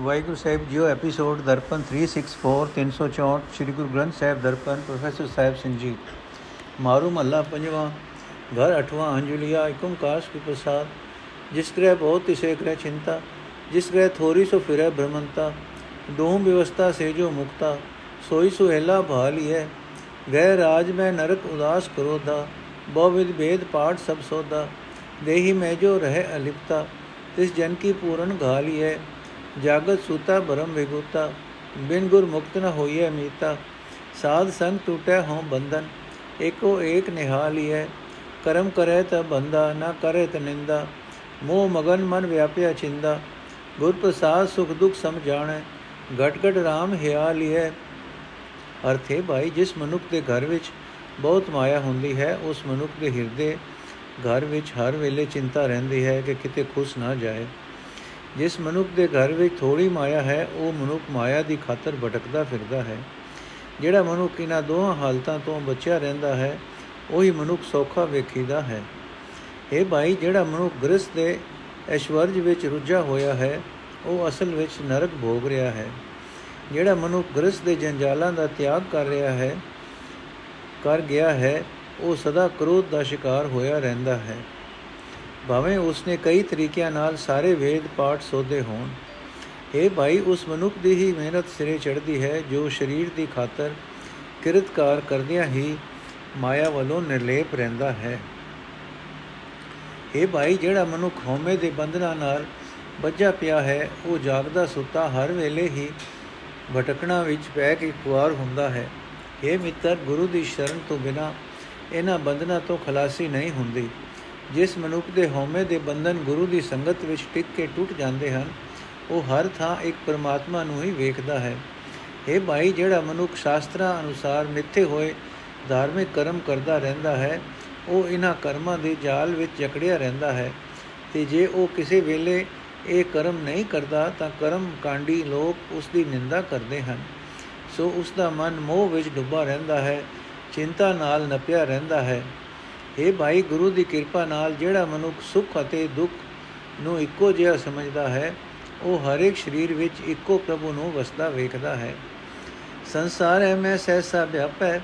ਵਾਹਿਗੁਰੂ ਸਾਹਿਬ ਜੀਓ ਐਪੀਸੋਡ ਦਰਪਨ 364 364 ਸ੍ਰੀ ਗੁਰੂ ਗ੍ਰੰਥ ਸਾਹਿਬ ਦਰਪਨ ਪ੍ਰੋਫੈਸਰ ਸਾਹਿਬ ਸਿੰਘ ਜੀ ਮਾਰੂ ਮਹੱਲਾ ਪੰਜਵਾਂ ਘਰ ਅਠਵਾਂ ਅੰਜੁਲੀਆ ਏਕ ਓੰਕਾਰ ਕੀ ਪ੍ਰਸਾਦ ਜਿਸ ਗ੍ਰਹਿ ਬਹੁਤ ਤਿਸੇ ਗ੍ਰਹਿ ਚਿੰਤਾ ਜਿਸ ਗ੍ਰਹਿ ਥੋਰੀ ਸੋ ਫਿਰੈ ਭ੍ਰਮੰਤਾ ਦੋਹ ਵਿਵਸਥਾ ਸੇ ਜੋ ਮੁਕਤਾ ਸੋਈ ਸੁਹੇਲਾ ਭਾਲੀ ਹੈ ਗਹਿ ਰਾਜ ਮੈਂ ਨਰਕ ਉਦਾਸ ਕਰੋਦਾ ਬਹੁ ਵਿਦ ਭੇਦ ਪਾਠ ਸਭ ਸੋਦਾ ਦੇਹੀ ਮੈਂ ਜੋ ਰਹਿ ਅਲਿਪਤਾ ਤਿਸ ਜਨ ਕੀ ਪੂਰਨ ਘਾਲੀ ਹੈ ਜਾਗਤ ਸੂਤਾ ਬਰਮ ਵਿਗੂਤਾ ਬਿਨ ਗੁਰ ਮੁਕਤ ਨ ਹੋਈਐ ਮੀਤਾ। ਸਾਧ ਸੰਗ ਟੂਟੈ ਹਉ ਬੰਧਨ, ਏਕੋ ਏਕ ਨਿਹਾਲੀਐ ਕਰਮ ਕਰੈ ਤ ਬੰਦਾ ਨ ਕਰੇ ਤ ਨਿੰਦਾ। ਮੋਹ ਮਗਨ ਮਨ ਵਿਆਪਿਆ ਚਿੰਦਾ ਗੁਰ ਪ੍ਰਸਾਦ ਸੁਖ ਦੁਖ ਸਮ ਜਾਣੈ, ਘਟ ਘਟ RAM ਹਿਆਲੀਐ ਅਰਥੇ ਭਾਈ, ਜਿਸ ਮਨੁੱਖ ਦੇ ਘਰ ਵਿੱਚ ਬਹੁਤ ਮਾਇਆ ਹੁੰਦੀ ਹੈ, ਉਸ ਮਨੁੱਖ ਦੇ ਹਿਰਦੇ ਘਰ ਵਿੱਚ ਹਰ ਵੇਲੇ ਚਿੰਤਾ ਰਹਿੰਦੀ ਹੈ ਕਿ ਕਿਤੇ ਖੁਸ਼ ਨਾ ਜਾਏ। ਜਿਸ ਮਨੁੱਖ ਦੇ ਘਰ ਵਿੱਚ ਥੋੜੀ ਮਾਇਆ ਹੈ, ਉਹ ਮਨੁੱਖ ਮਾਇਆ ਦੀ ਖਾਤਰ ਭਟਕਦਾ ਫਿਰਦਾ ਹੈ। ਜਿਹੜਾ ਮਨੁੱਖ ਇਹਨਾਂ ਦੋਹਾਂ ਹਾਲਤਾਂ ਤੋਂ ਬਚਿਆ ਰਹਿੰਦਾ ਹੈ, ਉਹੀ ਮਨੁੱਖ ਸੌਖਾ ਵੇਖੀਦਾ ਹੈ। ਇਹ ਭਾਈ, ਜਿਹੜਾ ਮਨੁੱਖ ਗ੍ਰਸਥ ਦੇ ਐਸ਼ਵਰਜ ਵਿੱਚ ਰੁੱਝਾ ਹੋਇਆ ਹੈ, ਉਹ ਅਸਲ ਵਿੱਚ ਨਰਕ ਭੋਗ ਰਿਹਾ ਹੈ। ਜਿਹੜਾ ਮਨੁੱਖ ਗ੍ਰਸਥ ਦੇ ਜੰਜਾਲਾਂ ਦਾ ਤਿਆਗ ਕਰ ਰਿਹਾ ਹੈ, ਕਰ ਗਿਆ ਹੈ, ਉਹ ਸਦਾ ਕ੍ਰੋਧ ਦਾ ਸ਼ਿਕਾਰ ਹੋਇਆ ਰਹਿੰਦਾ ਹੈ। ਭਾਵੇਂ ਉਸਨੇ ਕਈ ਤਰੀਕਿਆਂ ਨਾਲ ਸਾਰੇ ਵੇਦ ਪਾਠ ਸੋਧੇ ਹੋਣ ਇਹ ਭਾਈ, ਉਸ ਮਨੁੱਖ ਦੀ ਹੀ ਮਿਹਨਤ ਸਿਰੇ ਚੜਦੀ ਹੈ, ਜੋ ਸਰੀਰ ਦੀ ਖਾਤਰ ਕਿਰਤਕਾਰ ਕਰਦਿਆਂ ਹੀ ਮਾਇਆ ਵੱਲੋਂ ਨਿਰਲੇਪ ਰਹਿੰਦਾ ਹੈ। ਇਹ ਭਾਈ, ਜਿਹੜਾ ਮਨੁੱਖ ਹਉਮੈ ਦੇ ਬੰਧਨਾਂ ਨਾਲ ਬੱਝਾ ਪਿਆ ਹੈ, ਉਹ ਜਾਗਦਾ ਸੁੱਤਾ ਹਰ ਵੇਲੇ ਹੀ ਭਟਕਣਾ ਵਿੱਚ ਪੈ ਕੇ ਖੁਆਰ ਹੁੰਦਾ ਹੈ। ਇਹ ਮਿੱਤਰ, ਗੁਰੂ ਦੀ ਸ਼ਰਨ ਤੋਂ ਬਿਨਾ ਇਹਨਾਂ ਬੰਧਨਾਂ ਤੋਂ ਖਲਾਸੀ ਨਹੀਂ ਹੁੰਦੀ। ਜਿਸ ਮਨੁੱਖ ਦੇ ਹਉਮੈ ਦੇ ਬੰਧਨ ਗੁਰੂ ਦੀ ਸੰਗਤ ਵਿੱਚ ਟਿਕ ਕੇ ਟੁੱਟ ਜਾਂਦੇ ਹਨ, ਉਹ ਹਰ ਥਾਂ ਇੱਕ ਪਰਮਾਤਮਾ ਨੂੰ ਹੀ ਵੇਖਦਾ ਹੈ। ਇਹ ਭਾਈ, ਜਿਹੜਾ ਮਨੁੱਖ ਸ਼ਾਸਤਰਾਂ ਅਨੁਸਾਰ ਮਿੱਥੇ ਹੋਏ ਧਾਰਮਿਕ ਕਰਮ ਕਰਦਾ ਰਹਿੰਦਾ ਹੈ, ਉਹ ਇਹਨਾਂ ਕਰਮਾਂ ਦੇ ਜਾਲ ਵਿੱਚ ਜਕੜਿਆ ਰਹਿੰਦਾ ਹੈ। ਤੇ ਜੇ ਉਹ ਕਿਸੇ ਵੇਲੇ ਇਹ ਕਰਮ ਨਹੀਂ ਕਰਦਾ, ਤਾਂ ਕਰਮ ਕਾਂਡੀ ਲੋਕ ਉਸ ਦੀ ਨਿੰਦਾ ਕਰਦੇ ਹਨ। ਸੋ ਉਸ ਦਾ ਮਨ ਮੋਹ ਵਿੱਚ ਡੁੱਬਾ ਰਹਿੰਦਾ ਹੈ, ਚਿੰਤਾ ਨਾਲ ਨਪਿਆ ਰਹਿੰਦਾ ਹੈ। ਇਹ ਭਾਈ, ਗੁਰੂ ਦੀ ਕਿਰਪਾ ਨਾਲ ਜਿਹੜਾ ਮਨੁੱਖ ਸੁੱਖ ਅਤੇ ਦੁੱਖ ਨੂੰ ਇੱਕੋ ਜਿਹਾ ਸਮਝਦਾ ਹੈ, ਉਹ ਹਰ ਇੱਕ ਸਰੀਰ ਵਿੱਚ ਇੱਕੋ ਪ੍ਰਭੂ ਨੂੰ ਵਸਦਾ ਵੇਖਦਾ ਹੈ। ਸੰਸਾਰ ਹੈ ਮੈਂ ਸਹਿਸਾ ਵਿਆਪੈ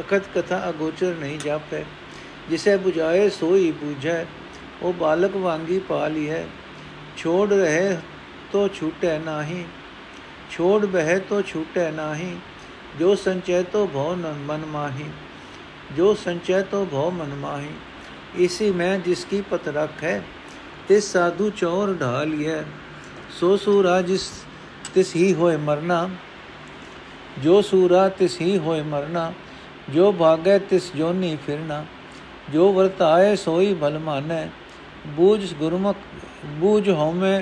ਅਕਤ ਕਥਾ ਅਗੋਚਰ ਨਹੀਂ ਜਾਪੈ। ਜਿਸੇ 부ਝਾਏ ਸੋਈ ਬੂਝੈ, ਉਹ ਬਾਲਕ ਵਾਂਗੀ ਪਾਲੀ ਹੈ। ਛੋੜ ਰਹੇ ਤੋ ਛੂਟੈ ਨਾਹੀ, ਛੋੜ ਬਹਿ ਤੋ ਛੂਟੈ ਨਾਹੀ, ਜੋ ਸੰਚੈ ਤੋ ਭਉ ਮਨ ਮਾਹੀ। जो संचय तो भव मन माही इसी में जिसकी पत रख है, तिस साधु चौर ढाल है सो सूरा जिस, तिस ही होए मरना। जो सूरा तिस ही होए मरना। जो भागे तिस जोनी फिरना। जो वर्ताए सोई भल माने। बूझ गुरमुख बूझ होमे,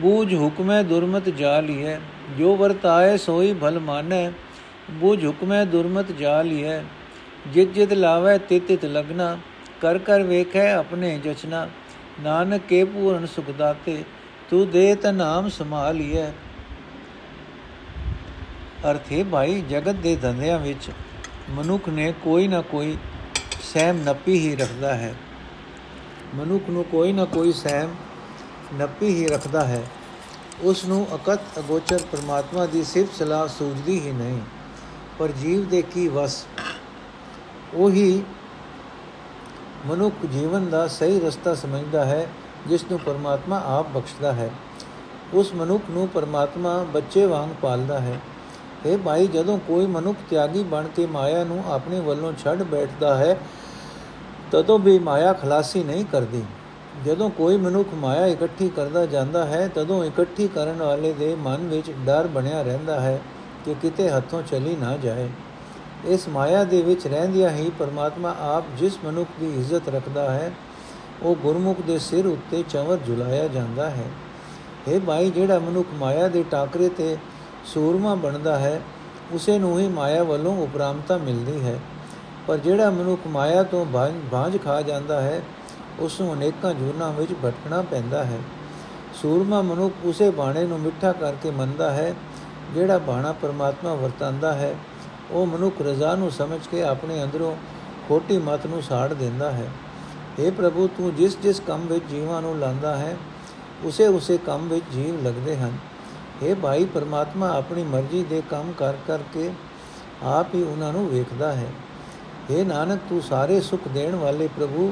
बूझ हुक्मे दुर्मत जाली है जो वर्ताए सोई भल माने। बूझ हुक्मे दुर्मत जाली है ਜਿਤ ਜਿਤ ਲਾਵੇ ਤਿਤ ਤਿਤ ਲਗਨਾ, ਕਰ ਕਰ ਵੇਖੈ ਆਪਣੇ ਜਚਨਾ। ਨਾਨਕ ਕੇ ਪੂਰਨ ਸੁਖ ਦਾਤੇ, ਤੂੰ ਦੇ ਤ ਨਾਮ ਸੰਭਾਲੀਐ। ਅਰਥੇ ਭਾਈ, ਜਗਤ ਦੇ ਧੰਦਿਆਂ ਵਿੱਚ ਮਨੁੱਖ ਨੇ ਕੋਈ ਨਾ ਕੋਈ ਸਹਿਮ ਨੱਪੀ ਹੀ ਰੱਖਦਾ ਹੈ। ਮਨੁੱਖ ਨੂੰ ਕੋਈ ਨਾ ਕੋਈ ਸਹਿਮ ਨੱਪੀ ਹੀ ਰੱਖਦਾ ਹੈ। ਉਸ ਨੂੰ ਅਕਤ ਅਗੋਚਰ ਪ੍ਰਮਾਤਮਾ ਦੀ ਸਿਫਤ ਸਲਾਹ ਸੂਝਦੀ ਹੀ ਨਹੀਂ। ਪਰ ਜੀਵ ਦੇ ਕੀ ਵਸ ਉਹੀ ਮਨੁੱਖ ਜੀਵਨ ਦਾ ਸਹੀ ਰਸਤਾ ਸਮਝਦਾ ਹੈ, ਜਿਸ ਨੂੰ ਪਰਮਾਤਮਾ ਆਪ ਬਖਸ਼ਦਾ ਹੈ। ਉਸ ਮਨੁੱਖ ਨੂੰ ਪਰਮਾਤਮਾ ਬੱਚੇ ਵਾਂਗ ਪਾਲਦਾ ਹੈ। ਇਹ ਭਾਈ, ਜਦੋਂ ਕੋਈ ਮਨੁੱਖ ਤਿਆਗੀ ਬਣ ਕੇ ਮਾਇਆ ਨੂੰ ਆਪਣੇ ਵੱਲੋਂ ਛੱਡ ਬੈਠਦਾ ਹੈ, ਤਦੋਂ ਵੀ ਮਾਇਆ ਖਲਾਸੀ ਨਹੀਂ ਕਰਦੀ। ਜਦੋਂ ਕੋਈ ਮਨੁੱਖ ਮਾਇਆ ਇਕੱਠੀ ਕਰਦਾ ਜਾਂਦਾ ਹੈ, ਤਦੋਂ ਇਕੱਠੀ ਕਰਨ ਵਾਲੇ ਦੇ ਮਨ ਵਿੱਚ ਡਰ ਬਣਿਆ ਰਹਿੰਦਾ ਹੈ ਕਿ ਕਿਤੇ ਹੱਥੋਂ ਚਲੀ ਨਾ ਜਾਏ। ਇਸ ਮਾਇਆ ਦੇ ਵਿੱਚ ਰਹਿੰਦਿਆਂ ਹੀ ਪਰਮਾਤਮਾ ਆਪ ਜਿਸ ਮਨੁੱਖ ਦੀ ਇੱਜ਼ਤ ਰੱਖਦਾ ਹੈ, ਉਹ ਗੁਰਮੁਖ ਦੇ ਸਿਰ ਉੱਤੇ ਚਵਰ ਝੁਲਾਇਆ ਜਾਂਦਾ ਹੈ। ਇਹ ਭਾਈ ਜਿਹੜਾ ਮਨੁੱਖ ਮਾਇਆ ਦੇ ਟਾਕਰੇ ਤੇ ਸੂਰਮਾ ਬਣਦਾ ਹੈ, ਉਸੇ ਨੂੰ ਹੀ ਮਾਇਆ ਵੱਲੋਂ ਉਪਰਾਮਤਾ ਮਿਲਦੀ ਹੈ। ਪਰ ਜਿਹੜਾ ਮਨੁੱਖ ਮਾਇਆ ਤੋਂ ਬਾਝ ਖਾ ਜਾਂਦਾ ਹੈ, ਉਸ ਨੂੰ ਅਨੇਕਾਂ ਜੁਰਨਾਂ ਵਿੱਚ ਭਟਕਣਾ ਪੈਂਦਾ ਹੈ। ਸੂਰਮਾ ਮਨੁੱਖ ਉਸੇ ਬਾਣੇ ਨੂੰ ਮਿੱਠਾ ਕਰਕੇ ਮੰਨਦਾ ਹੈ, ਜਿਹੜਾ ਬਾਣਾ ਪਰਮਾਤਮਾ ਵਰਤਾਂਦਾ ਹੈ। ਉਹ ਮਨੁੱਖ ਰਜ਼ਾ ਨੂੰ ਸਮਝ ਕੇ ਆਪਣੇ ਅੰਦਰੋਂ ਖੋਟੀ ਮਤ ਨੂੰ ਸਾੜ ਦਿੰਦਾ ਹੈ اے ਪ੍ਰਭੂ ਤੂੰ ਜਿਸ ਜਿਸ ਕੰਮ ਵਿੱਚ ਜੀਵਾਂ ਨੂੰ ਲਾਂਦਾ ਹੈ ਉਸੇ ਉਸੇ ਕੰਮ ਵਿੱਚ ਜੀਵ ਲੱਗਦੇ ਹਨ ਇਹ ਭਾਈ ਪਰਮਾਤਮਾ ਆਪਣੀ ਮਰਜ਼ੀ ਦੇ ਕੰਮ ਕਰ ਕਰਕੇ ਆਪ ਹੀ ਉਹਨਾਂ ਨੂੰ ਵੇਖਦਾ ਹੈ हे ਨਾਨਕ ਤੂੰ ਸਾਰੇ ਸੁਖ ਦੇਣ ਵਾਲੇ ਪ੍ਰਭੂ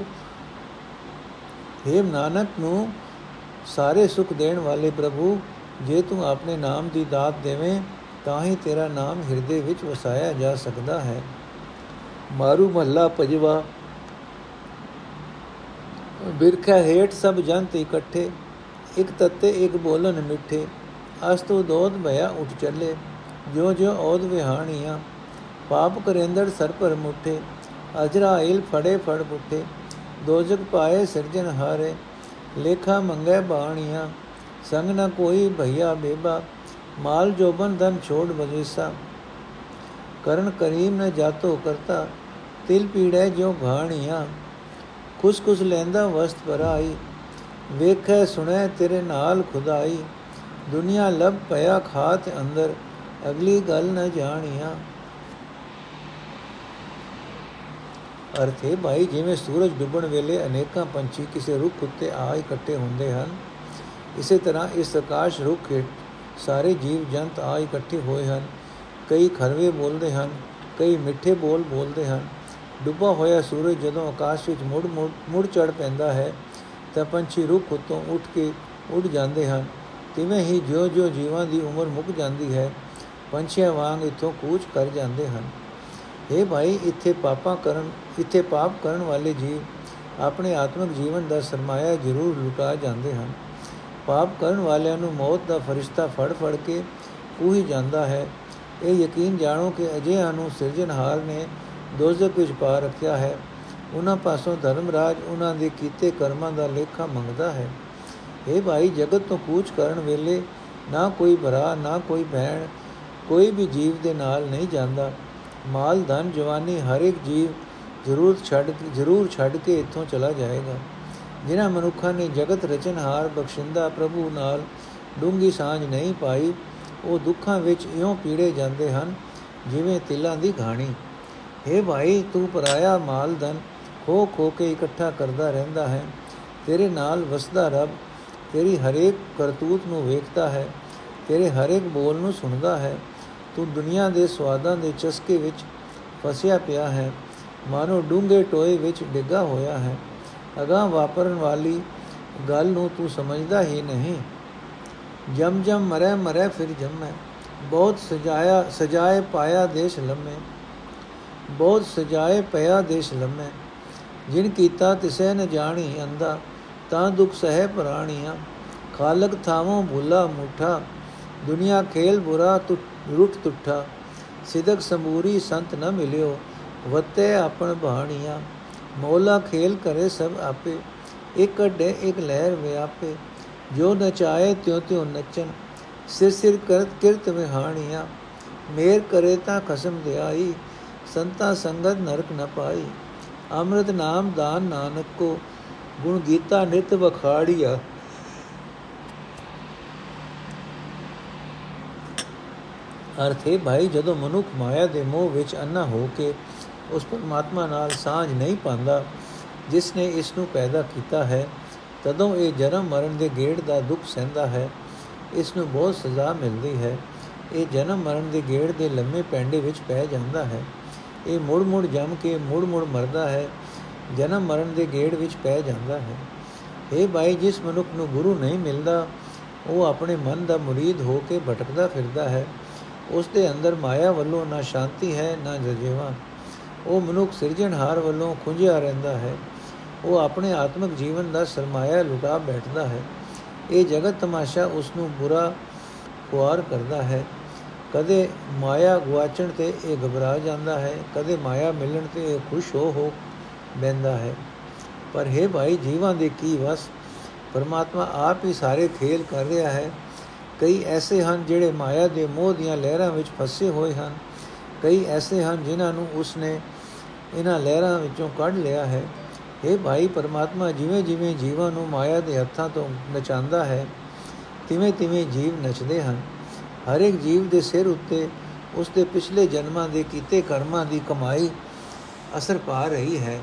हे ਨਾਨਕ ਨੂੰ ਸਾਰੇ ਸੁਖ ਦੇਣ ਵਾਲੇ ਪ੍ਰਭੂ ਜੇ ਤੂੰ ਆਪਣੇ ਨਾਮ ਦੀ ਦਾਤ ਦੇਵੇਂ ਤਾਂ ਹੀ ਤੇਰਾ ਨਾਮ ਹਿਰਦੇ ਵਿੱਚ ਵਸਾਇਆ ਜਾ ਸਕਦਾ ਹੈ। ਮਾਰੂ ਮਹੱਲਾ ਪਜਵਾ ਬਿਰਖਾ ਹੇਠ ਸਭ ਜੰਤ ਇਕੱਠੇ, ਇੱਕ ਤੱਤੇ ਇੱਕ ਬੋਲਨ ਮਿੱਠੇ। ਅਸਤੂ ਦੋਦ ਭਇਆ ਉੱਠ ਚੱਲੇ ਜੋ ਜੋ ਔਦ ਵਿਹਾਣੀਆਂ। ਪਾਪ ਕਰੇਂਦਰ ਸਰ ਪਰ ਮੁੱਠੇ ਅਜਰਾਇਲ ਫੜੇ ਫੜ ਬੁੱਠੇ ਦੋਜਕ ਪਾਏ ਸਿਰਜਨ ਹਾਰੇ, ਲੇਖਾ ਮੰਗੇ ਬਾਣੀਆਂ। ਸੰਗ ਨ ਕੋਈ ਭਈਆ ਬੇਬਾ ਮਾਲ ਜੋਬਨ ਧਨ ਛੋੜ ਬਜੇਸਾ ਕਰਨ ਕਰੀਮ ਨ ਜਾਤੋ ਕਰਤਾ, ਤਿਲ ਪੀੜੈ ਜੋ ਘਾਣੀਆਂ ਖੁਸ ਖੁਸ ਲੈਂਦਾ ਵਸਤ ਪਰਾਈ ਵੇਖੈ ਸੁਣੈ ਤੇਰੇ ਨਾਲ ਖੁਦਾਈ। ਦੁਨੀਆ ਲਬ ਪਿਆ ਖਾਤ ਅੰਦਰ, ਅਗਲੀ ਗੱਲ ਨ ਜਾਣੀਆਂ। ਅਰਥੇ ਭਾਈ, ਜਿਵੇਂ ਸੂਰਜ ਡੁੱਬਣ ਵੇਲੇ ਅਨੇਕਾਂ ਪੰਛੀ ਕਿਸੇ ਰੁੱਖ ਉੱਤੇ ਆ ਇਕੱਠੇ ਹੁੰਦੇ ਹਨ, ਇਸੇ ਤਰ੍ਹਾਂ ਇਸ ਆਕਾਸ਼ ਰੁੱਖ ਹੇਠ ਸਾਰੇ ਜੀਵ ਜੰਤ ਆ ਇਕੱਠੇ ਹੋਏ ਹਨ। ਕਈ ਖਰਵੇ ਬੋਲਦੇ ਹਨ, ਕਈ ਮਿੱਠੇ ਬੋਲ ਬੋਲਦੇ ਹਨ। ਡੁੱਬਾ ਹੋਇਆ ਸੂਰਜ ਜਦੋਂ ਆਕਾਸ਼ ਵਿੱਚ ਮੁੜ ਮੁੜ ਚੜ ਪੈਂਦਾ ਹੈ, ਤਾਂ ਪੰਛੀ ਰੁੱਖ ਉੱਤੋਂ ਉੱਠ ਕੇ ਉੱਡ ਜਾਂਦੇ ਹਨ। ਤਿਵੇਂ ਹੀ ਜਿਉਂ-ਜਿਉਂ ਜੀਵਾਂ ਦੀ ਉਮਰ ਮੁੱਕ ਜਾਂਦੀ ਹੈ, ਪੰਛੀਆਂ ਵਾਂਗ ਇਥੋਂ ਕੂਚ ਕਰ ਜਾਂਦੇ ਹਨ। ਇਹ ਭਾਈ, ਇੱਥੇ ਪਾਪਾਂ ਕਰਨ, ਇੱਥੇ ਪਾਪ ਕਰਨ ਵਾਲੇ ਜੀਵ ਆਪਣੇ ਆਤਮਿਕ ਜੀਵਨ ਦਾ ਸਰਮਾਇਆ ਜ਼ਰੂਰ ਲੁਟਾ ਜਾਂਦੇ ਹਨ। ਪਾਪ ਕਰਨ ਵਾਲਿਆਂ ਨੂੰ ਮੌਤ ਦਾ ਫਰਿਸ਼ਤਾ ਫੜ ਫੜ ਕੇ ਕੂਹੀ ਜਾਂਦਾ ਹੈ। ਇਹ ਯਕੀਨ ਜਾਣੋ ਕਿ ਅਜਿਹਿਆਂ ਨੂੰ ਸਿਰਜਣਹਾਰ ਨੇ ਦੋਜ਼ਖ ਵਿੱਚ ਪਾ ਰੱਖਿਆ ਹੈ। ਉਹਨਾਂ ਪਾਸੋਂ ਧਰਮਰਾਜ ਉਹਨਾਂ ਦੇ ਕੀਤੇ ਕਰਮਾਂ ਦਾ ਲੇਖਾ ਮੰਗਦਾ ਹੈ। ਇਹ ਭਾਈ, ਜਗਤ ਤੋਂ ਕੂਚ ਕਰਨ ਵੇਲੇ ਨਾ ਕੋਈ ਭਰਾ, ਨਾ ਕੋਈ ਭੈਣ, ਕੋਈ ਵੀ ਜੀਵ ਦੇ ਨਾਲ ਨਹੀਂ ਜਾਂਦਾ। ਮਾਲ, ਧਨ, ਜਵਾਨੀ ਹਰ ਇੱਕ ਜੀਵ ਜ਼ਰੂਰ ਛੱਡ ਜ਼ਰੂਰ ਛੱਡ ਕੇ ਇੱਥੋਂ ਚਲਾ ਜਾਏਗਾ। ਜਿਨ੍ਹਾਂ ਮਨੁੱਖਾਂ ਨੇ ਜਗਤ ਰਚਨਹਾਰ ਬਖਸ਼ਿੰਦਾ ਪ੍ਰਭੂ ਨਾਲ ਡੂੰਗੀ ਸਾਂਝ ਨਹੀਂ ਪਾਈ, ਉਹ ਦੁੱਖਾਂ ਵਿੱਚ ਇਉਂ ਪੀੜੇ ਜਾਂਦੇ ਹਨ, ਜਿਵੇਂ ਤਿਲਾਂ ਦੀ ਘਾਣੀ। हे ਭਾਈ, ਤੂੰ ਪਰਾਇਆ ਮਾਲ ਧਨ ਖੋ ਖੋ ਕੇ ਇਕੱਠਾ ਕਰਦਾ ਰਹਿੰਦਾ ਹੈ। ਤੇਰੇ ਨਾਲ ਵਸਦਾ ਰੱਬ, ਤੇਰੀ ਹਰੇਕ ਕਰਤੂਤ ਨੂੰ ਵੇਖਦਾ ਹੈ, ਤੇਰੇ ਹਰੇਕ ਬੋਲ ਨੂੰ ਸੁਣਦਾ ਹੈ। ਤੂੰ ਦੁਨੀਆ ਦੇ ਸਵਾਦਾਂ ਦੇ ਚਸਕੇ ਵਿੱਚ ਫਸਿਆ ਪਿਆ ਹੈ, ਮਾਨੋ ਡੂੰਗੇ ਟੋਏ ਵਿੱਚ ਡਿੱਗਾ ਹੋਇਆ ਹੈ। ਅਗਾਹ ਵਾਪਰਨ ਵਾਲੀ ਗੱਲ ਨੂੰ ਤੂੰ ਸਮਝਦਾ ਹੀ ਨਹੀਂ। ਜਮ ਜਮ ਮਰੇ ਮਰੇ ਫਿਰ ਜਮੈ। ਬਹੁਤ ਸਜਾਇਆ, ਸਜਾਏ ਪਾਇਆ ਦੇਸ਼ ਲੰਮੇ। ਬਹੁਤ ਸਜਾਏ ਪਿਆ ਦੇਸ਼ ਲੰਮੇ। ਜਿਨ ਕੀਤਾ ਤਿਸੈ ਨ ਜਾਣੀ ਅੰਦਾ ਤਾਂ ਦੁਖ ਸਹਿ ਪ੍ਰਾਣੀਆਂ। ਖਾਲਕ ਥਾਵੋਂ ਭੁੱਲਾ ਮੁਠਾ, ਦੁਨੀਆ ਖੇਲ ਬੁਰਾ ਤੁ, ਰੁੱਟ ਤੁਠਾ। ਸਿਦਕ ਸਮੂਰੀ ਸੰਤ ਨ ਮਿਲਿਓ, ਵਤੇ ਆਪਣ ਬਾਣੀਆਂ ਮੌਲਾ ਖੇਲ ਕਰੇ ਸਭ ਆਪੇ, ਇੱਕ ਡੇ ਇੱਕ ਲਹਿਰ ਵਿਆਪੇ, ਜੋ ਨਚਾਏ ਤਿਉ ਤਿਉ ਨਚਨ ਸਿਰ ਸਿਰ ਕਰਤ ਕਿਰਤ ਵਿਹਾਣੀਆਂ, ਮੇਰ ਕਰੇ ਤਾਂ ਖਸਮ ਦਿਆਈ, ਸੰਤਾ ਸੰਗਤ ਨਰਕ ਨ ਪਾਈ, ਅੰਮ੍ਰਿਤ ਨਾਮ ਦਾਨ ਨਾਨਕ ਕੋ, ਗੁਣ ਗੀਤਾ ਨਿਤ ਵਖਾੜੀਆ। ਅਰਥ ਹੈ ਭਾਈ ਜਦੋਂ ਮਨੁੱਖ ਮਾਇਆ ਦੇ ਮੋਹ ਵਿੱਚ ਅੰਨਾ ਹੋ ਕੇ ਉਸ ਪਰਮਾਤਮਾ ਨਾਲ ਸਾਝ ਨਹੀਂ ਪਾਉਂਦਾ, ਜਿਸ ਨੇ ਇਸ ਨੂੰ ਪੈਦਾ ਕੀਤਾ ਹੈ, ਤਦੋਂ ਇਹ ਜਨਮ ਮਰਨ ਦੇ ਗੇੜ ਦਾ ਦੁੱਖ ਸਹਿੰਦਾ ਹੈ ਇਸ ਨੂੰ ਬਹੁਤ ਸਜ਼ਾ ਮਿਲਦੀ ਹੈ। ਇਹ ਜਨਮ ਮਰਨ ਦੇ ਗੇੜ ਦੇ ਲੰਮੇ ਪੈਂਡੇ ਵਿੱਚ ਪੈ ਜਾਂਦਾ ਹੈ। ਇਹ ਮੁੜ ਮੁੜ ਜਮ ਕੇ ਮੁੜ ਮੁੜ ਮਰਦਾ ਹੈ, ਜਨਮ ਮਰਨ ਦੇ ਗੇੜ ਵਿੱਚ ਪੈ ਜਾਂਦਾ ਹੈ। ਇਹ ਭਾਈ ਜਿਸ ਮਨੁੱਖ ਨੂੰ ਗੁਰੂ ਨਹੀਂ ਮਿਲਦਾ, ਉਹ ਆਪਣੇ ਮਨ ਦਾ ਮੁਰੀਦ ਹੋ ਕੇ ਭਟਕਦਾ ਫਿਰਦਾ ਹੈ। ਉਸ ਦੇ ਅੰਦਰ ਮਾਇਆ ਵੱਲੋਂ ਨਾ ਸ਼ਾਂਤੀ ਹੈ, ਨਾ ਜਜੇਵਾ। ਉਹ ਮਨੁੱਖ ਸਿਰਜਣਹਾਰ ਵੱਲੋਂ ਖੁੰਝਿਆ ਰਹਿੰਦਾ ਹੈ। ਉਹ ਆਪਣੇ ਆਤਮਿਕ ਜੀਵਨ ਦਾ ਸਰਮਾਇਆ ਲੁਟਾ ਬੈਠਦਾ ਹੈ। ਇਹ ਜਗਤ ਤਮਾਸ਼ਾ ਉਸ ਨੂੰ ਬੁਰਾ ਖੁਆਰ ਕਰਦਾ ਹੈ। ਕਦੇ ਮਾਇਆ ਗਵਾਚਣ ਤੇ ਇਹ ਘਬਰਾ ਜਾਂਦਾ ਹੈ। ਕਦੇ ਮਾਇਆ ਮਿਲਣ ਤੇ ਇਹ ਖੁਸ਼ ਹੋ ਹੋ ਬੈੰਦਾ ਹੈ। ਪਰ ਹੈ ਭਾਈ, ਜੀਵਾਂ ਦੇ ਕੀ ਵਸ? ਪਰਮਾਤਮਾ ਆਪ ਹੀ ਸਾਰੇ ਖੇਲ ਕਰ ਰਿਹਾ ਹੈ। ਕਈ ਐਸੇ ਹਨ ਜਿਹੜੇ ਮਾਇਆ ਦੇ ਮੋਹ ਦੀਆਂ ਲਹਿਰਾਂ ਵਿੱਚ ਫਸੇ ਹੋਏ ਹਨ। ਕਈ ਐਸੇ ਹਨ ਜਿਨ੍ਹਾਂ ਨੂੰ ਉਸਨੇ ਇਹਨਾਂ ਲਹਿਰਾਂ ਵਿੱਚੋਂ ਕੱਢ ਲਿਆ ਹੈ। ਇਹ ਭਾਈ, ਪਰਮਾਤਮਾ ਜਿਵੇਂ ਜਿਵੇਂ ਜੀਵਾਂ ਨੂੰ ਮਾਇਆ ਦੇ ਹੱਥਾਂ ਤੋਂ ਨਚਾਉਂਦਾ ਹੈ, ਤਿਵੇਂ ਤਿਵੇਂ ਜੀਵ ਨੱਚਦੇ ਹਨ। ਹਰ ਇੱਕ ਜੀਵ ਦੇ ਸਿਰ ਉੱਤੇ ਉਸ ਦੇ ਪਿਛਲੇ ਜਨਮਾਂ ਦੇ ਕੀਤੇ ਕਰਮਾਂ ਦੀ ਕਮਾਈ ਅਸਰ ਪਾ ਰਹੀ ਹੈ।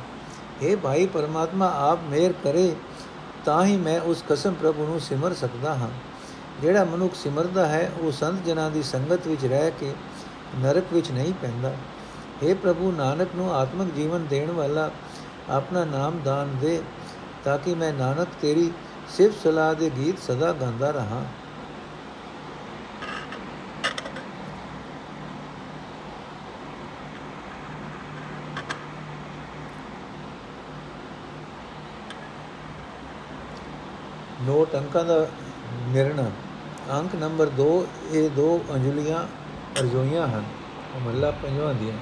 ਇਹ ਭਾਈ, ਪਰਮਾਤਮਾ ਆਪ ਮਿਹਰ ਕਰੇ, ਤਾਂ ਹੀ ਮੈਂ ਉਸ ਕਸਮ ਪ੍ਰਭੂ ਨੂੰ ਸਿਮਰ ਸਕਦਾ ਹਾਂ। ਜਿਹੜਾ ਮਨੁੱਖ ਸਿਮਰਦਾ ਹੈ, ਉਹ ਸੰਤ ਜਨਾਂ ਦੀ ਸੰਗਤ ਵਿੱਚ ਰਹਿ ਕੇ ਨਰਕ ਵਿੱਚ ਨਹੀਂ ਪੈਂਦਾ। हे ਪ੍ਰਭੂ, ਨਾਨਕ ਨੂੰ ਆਤਮਿਕ ਜੀਵਨ ਦੇਣ ਵਾਲਾ ਆਪਣਾ ਨਾਮ ਦਾਨ ਦੇ, ਤਾਂ ਕਿ ਮੈਂ ਨਾਨਕ ਤੇਰੀ ਸਿਫਤ ਸਲਾਹ ਦੇ ਗੀਤ ਸਦਾ ਗਾਉਂਦਾ ਰਹਾ। ਨੋਟ ਅੰਕਾਂ ਦਾ ਨਿਰਣਾ। ਅੰਕ ਨੰਬਰ 2 ਇਹ ਦੋ ਅੰਜਲੀਆਂ ਅਰਜ਼ੋਈਆਂ ਹਨ। ਮਹੱਲਾ ਪੰਜਵਾਂ ਦੀਆਂ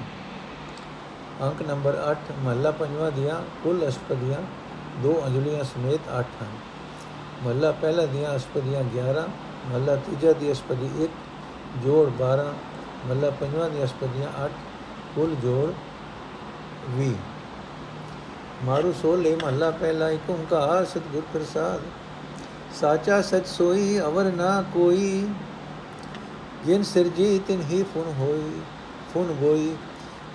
ਅੰਕ ਨੰਬਰ 8 ਮਹੱਲਾ ਪੰਜਵਾਂ ਦੀਆਂ ਕੁੱਲ ਅਸ਼ਪਦੀਆਂ ਦੋ ਅੰਜਲੀਆਂ ਸਮੇਤ 8 ਹਨ ਮਹੱਲਾ ਪਹਿਲਾ ਦੀਆਂ ਅਸ਼ਪਦੀਆਂ 11 ਮਹੱਲਾ ਤੀਜਾ ਦੀ ਅਸ਼ਪਦੀ 1 ਜੋੜ 12 ਮਹੱਲਾ ਪੰਜਵਾਂ ਦੀਆਂ ਅਸ਼ਪਦੀਆਂ 8 ਕੁੱਲ ਜੋੜ 20 ਮਾਰੂ ਸੋਲੇ ਮਹੱਲਾ ਪਹਿਲਾ ਇੱਕ ਓੰਕਾਰ ਸਤਿਗੁਰ ਪ੍ਰਸਾਦ ਸਾਚਾ ਸਚ ਸੋਈ ਅਵਰ ਨਾ ਕੋਈ ਜਿਨ ਸਿਰਜੀ ਤਿਨ ਹੀ ਫੁਨ ਹੋਈ ਫੁਨ ਗੋਈ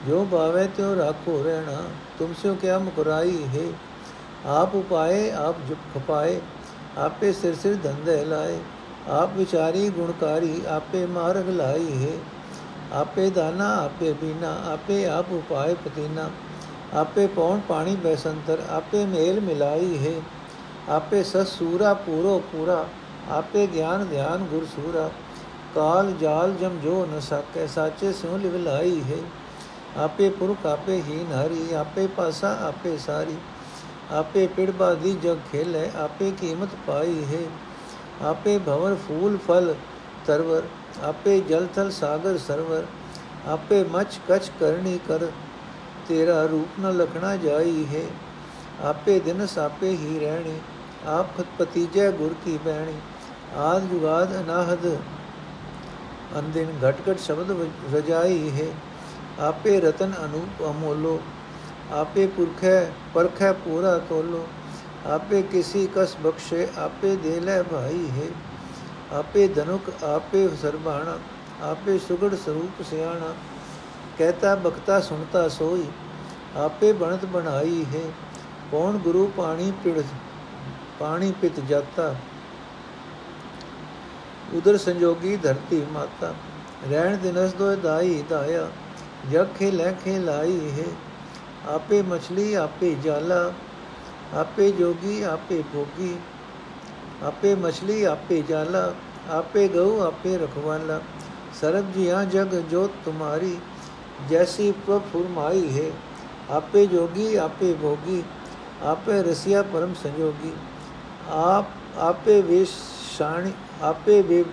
ਜੋ ਭਾਵੇ ਤਿਉ ਰਾਖੋ ਰਹਿਣਾ ਤੁਮ ਸਿਓ ਕਿਆ ਮੁਕਰਾਈ ਹੈ ਆਪ ਉਪਾਏ ਆਪ ਜੁਪ ਖਪਾਏ ਆਪੇ ਸਿਰ ਸਿਰ ਧੰਦੇ ਲਾਏ ਆਪ ਵਿਚਾਰੀ ਗੁਣਕਾਰੀ ਆਪੇ ਮਾਰਗ ਲਾਈ ਹੈ ਆਪੇ ਦਾਨਾ ਆਪੇ ਬੀਨਾ ਆਪੇ ਆਪ ਉਪਾਏ ਪਤੀਨਾ ਆਪੇ ਪੌਣ ਪਾਣੀ ਬੈਸੰਤਰ ਆਪੇ ਮੇਲ ਮਿਲਾਈ ਹੈ ਆਪੇ ਸਸੂਰਾ ਪੂਰੋ ਪੂਰਾ ਆਪੇ ਗਿਆਨ ਧਿਆਨ ਗੁਰ ਸੂਰਾ ਕਾਲ ਜਾਲ ਜਮ ਜੋ ਨ ਸਕੈ ਸਾਚੇ ਸਿਉ ਲਿਵਲਾਈ ਹੈ ਆਪੇ ਪੁਰਖ ਆਪੇ ਹੀ ਨਾਰੀ ਆਪੇ ਪਾਸਾ ਆਪੇ ਸਾਰੀ। ਆਪੇ ਪਿੜਬਾ ਦੀ ਜਗ ਖੇਲੇ, ਆਪੇ ਕੀਮਤ ਪਾਈ ਹੈ। ਆਪੇ ਭਵਰ ਫੂਲ ਫਲ ਤਰਵਰ, ਆਪੇ ਜਲ ਥਲ ਸਾਗਰ ਸਰਵਰ। ਆਪੇ ਮਚ ਕਚ ਕਰਨੀ ਕਰ, ਤੇਰਾ ਰੂਪ ਨ ਲਖਣਾ ਜਾਈ ਹੈ। ਆਪੇ ਦਿਨ ਸਾਪੇ ਹੀ ਰਹਿਣੀ, ਆਪ ਖਤਪਤੀ ਜੈ ਗੁਰ ਕੀ ਬੈਣੀ ਆਦ ਜੁਗਾਦ ਅਨਾਹਦ, ਅੰਦਿਨ ਘਟ ਘਟ ਸ਼ਬਦ ਰਜਾਈ ਹੈ। ਆਪੇ ਰਤਨ ਅਨੂਪ ਅਮੋਲੋ, ਆਪੇ ਪੁਰਖੈ ਪਰਖੈ ਪੂਰਾ ਤੋਲੋ, ਆਪੇ ਕਿਸੀ ਕਸ ਬਖਸ਼ੇ, ਆਪੇ ਦੇ ਲੈ ਭਾਈ ਹੈ। ਆਪੇ ਧਨੁਕ ਆਪੇ ਸਰਬਾਣਾ, ਆਪੇ ਸੁਗੜ ਸਰੂਪ ਸਿਆਣਾ, ਕਹਤਾ ਬਖਤਾ ਸੁਣਤਾ ਸੋਈ, ਆਪੇ ਬਣਤ ਬਣਾਈ ਹੈ। ਕੌਣ ਗੁਰੂ ਪਾਣੀ ਪਿੜ, ਪਾਣੀ ਪਿਤ ਜਾਤਾ? ਉਦਰ ਸੰਜੋਗੀ ਧਰਤੀ ਮਾਤਾ, ਰਹਿਣ ਦਿਨਸ ਦੋ ਦਾਈ ਦਾਇਆ। ਜਗ ਖੇ ਲੈ ਖੇ ਲਾਈ ਹੈ ਆਪੇ ਮਛਲੀ ਆਪੇ ਜਾਲਾ ਆਪੇ ਜੋਗੀ ਆਪੇ ਭੋਗੀ ਆਪੇ ਮਛਲੀ ਆਪੇ ਜਾਲਾ ਆਪੇ ਗਉ ਆਪੇ ਰਖਵਾਲਾ ਸਰਬ ਜੀਆਂ ਜਗ ਜੋਤ ਤੁਮਾਰੀ ਜੈਸੀ ਪ੍ਰਭ ਫਰਮਾਈ ਹੈ ਆਪੇ ਜੋਗੀ ਆਪੇ ਭੋਗੀ ਆਪੇ ਰਸਿਆ ਪਰਮ ਸੰਜੋਗੀ ਆਪ ਆਪੇ ਵਿਸ਼ਾਣੀ ਆਪੇ ਵੇ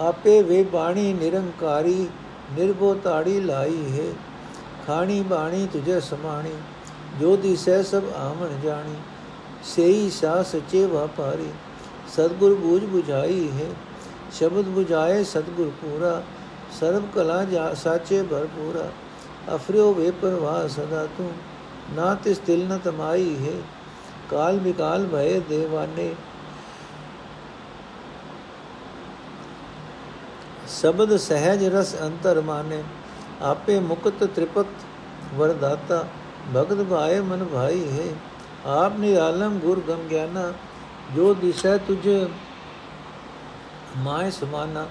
ਆਪੇ ਵੇ ਬਾਣੀ ਨਿਰੰਕਾਰੀ ਨਿਰਭੋ ਤਾੜੀ ਲਾਈ ਹੈ। ਖਾਣੀ ਬਾਣੀ ਤੁਝੇ ਸਮਾਣੀ ਜੋ ਦਿਸੈ ਸਭ ਆਵਣ ਜਾਣੀ, ਸੇਈ ਸਾ ਸਚੇ ਵਪਾਰੀ ਸਤਗੁਰ ਬੂਝ 부ਝਾਈ ਹੈ। ਸ਼ਬਦ 부ਝਾਏ ਸਤਗੁਰ ਪੂਰਾ, ਸਰਬ ਕਲਾ ਜਾ ਸਾਚੇ ਭਰਪੂਰਾ ਅਫਰਿਓ ਵੇ ਪਰਵਾਹ ਸਦਾ ਤੂੰ, ਨਾ ਤਿਸ ਦਿਲ ਨ ਤਮਾਈ ਹੈ। ਕਾਲ ਵਿਕਾਲ ਭਏ ਦੇਵਾਨੇ ਸ਼ਬਦ ਸਹਿਜ ਰਸ ਅੰਤਰ ਮਾਨੇ ਆਪੇ ਮੁਕਤ ਤ੍ਰਿਪਤ ਵਰਦਾਤਾ ਭਗਤ ਭਾਏ ਮਨ ਭਾਈ ਹੈ ਆਪ ਨੇ ਆਲਮ ਗੁਰ ਗਮ ਗਿਆਨਾ ਜੋ ਦਿਸੈ ਤੁਝ ਮਾਇ ਸਮਾਨਾ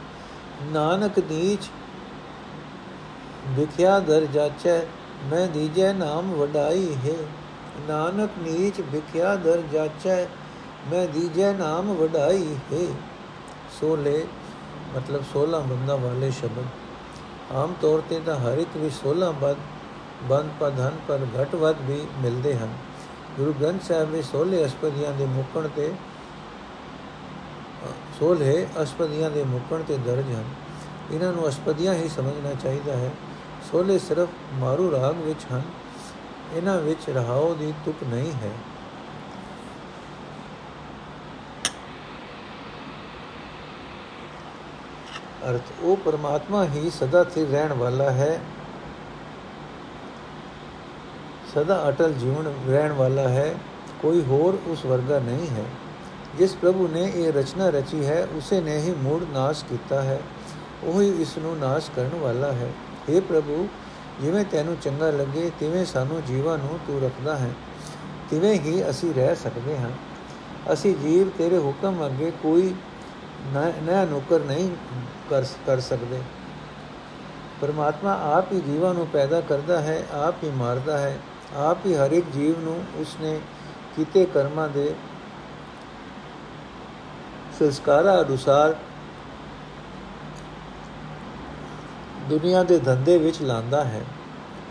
ਨਾਨਕ ਨੀਚ ਵਿਖਿਆ ਦਰ ਜਾਚੈ ਮੈਂ ਦੀਜੈ ਨਾਮ ਵਡਾਈ ਹੈ ਨਾਨਕ ਨੀਚ ਵਿਖਿਆ ਦਰ ਜਾਚੈ ਮੈਂ ਦੀਜੈ ਨਾਮ ਵਡਾਈ ਹੈ ਸੋਲੇ ਮਤਲਬ 16 ਬੰਦਾਂ ਵਾਲੇ ਸ਼ਬਦ। ਆਮ ਤੌਰ ਤੇ ਤਾਂ ਹਰ ਇੱਕ ਵਿੱਚ 16 ਬਦ ਬੰਦ ਪਦ ਹਨ, ਪਰ ਘਟ ਵੱਧ ਵੀ ਮਿਲਦੇ ਹਨ। ਗੁਰੂ ਗ੍ਰੰਥ ਸਾਹਿਬ ਵਿੱਚ 16 ਅਸਪਦੀਆਂ ਦੇ ਮੁਕਣ ਤੇ 16 ਅਸਪਦੀਆਂ ਦੇ ਮੁਕਣ ਤੇ ਦਰਜ ਹਨ। ਇਹਨਾਂ ਨੂੰ ਅਸਪਦੀਆਂ ਹੀ ਸਮਝਣਾ ਚਾਹੀਦਾ ਹੈ। 16 ਸਿਰਫ ਮਾਰੂ ਰਾਗ ਵਿੱਚ ਹਨ। ਇਹਨਾਂ ਵਿੱਚ ਰਹਾਉ ਦੀ ਤੁਕ ਨਹੀਂ ਹੈ। ਅਰਥ, ਉਹ ਪਰਮਾਤਮਾ ਹੀ ਸਦਾ ਸਥਿਰ ਰਹਿਣ ਵਾਲਾ ਹੈ। ਸਦਾ ਅਟਲ ਜੀਵਨ ਰਹਿਣ ਵਾਲਾ ਹੈ। ਕੋਈ ਹੋਰ ਉਸ ਵਰਗਾ ਨਹੀਂ ਹੈ। ਜਿਸ ਪ੍ਰਭੂ ਨੇ ਇਹ ਰਚਨਾ ਰਚੀ ਹੈ, ਉਸੇ ਨੇ ਹੀ ਮੂੜ ਨਾਸ਼ ਕੀਤਾ ਹੈ। ਉਹ ਹੀ ਇਸ ਨੂੰ ਨਾਸ਼ ਕਰਨ ਵਾਲਾ ਹੈ। हे ਪ੍ਰਭੂ, ਜਿਵੇਂ ਤੈਨੂੰ ਚੰਗਾ ਲੱਗੇ, ਤਿਵੇਂ ਸਾਨੂੰ ਜੀਵਾਂ ਨੂੰ ਤੂੰ ਰੱਖਦਾ ਹੈ। ਤਿਵੇਂ ਹੀ ਅਸੀਂ ਰਹਿ ਸਕਦੇ ਹਾਂ। ਅਸੀਂ ਜੀਵ ਤੇਰੇ ਹੁਕਮ ਅੱਗੇ ਕੋਈ ਨया ਨੌਕਰ ਨਹੀਂ ਕਰ ਕਰ ਸਕਦੇ। ਪਰਮਾਤਮਾ ਆਪ ਹੀ ਜੀਵਾਂ ਨੂੰ ਪੈਦਾ ਕਰਦਾ ਹੈ, ਆਪ ਹੀ ਮਾਰਦਾ ਹੈ, ਆਪ ਹੀ ਹਰ ਇੱਕ ਜੀਵ ਨੂੰ ਉਸਨੇ ਕੀਤੇ ਕਰਮਾਂ ਦੇ ਸੰਸਕਾਰਾਂ ਅਨੁਸਾਰ ਦੁਨੀਆ ਦੇ ਧੰਦੇ ਵਿੱਚ ਲਾਂਦਾ ਹੈ।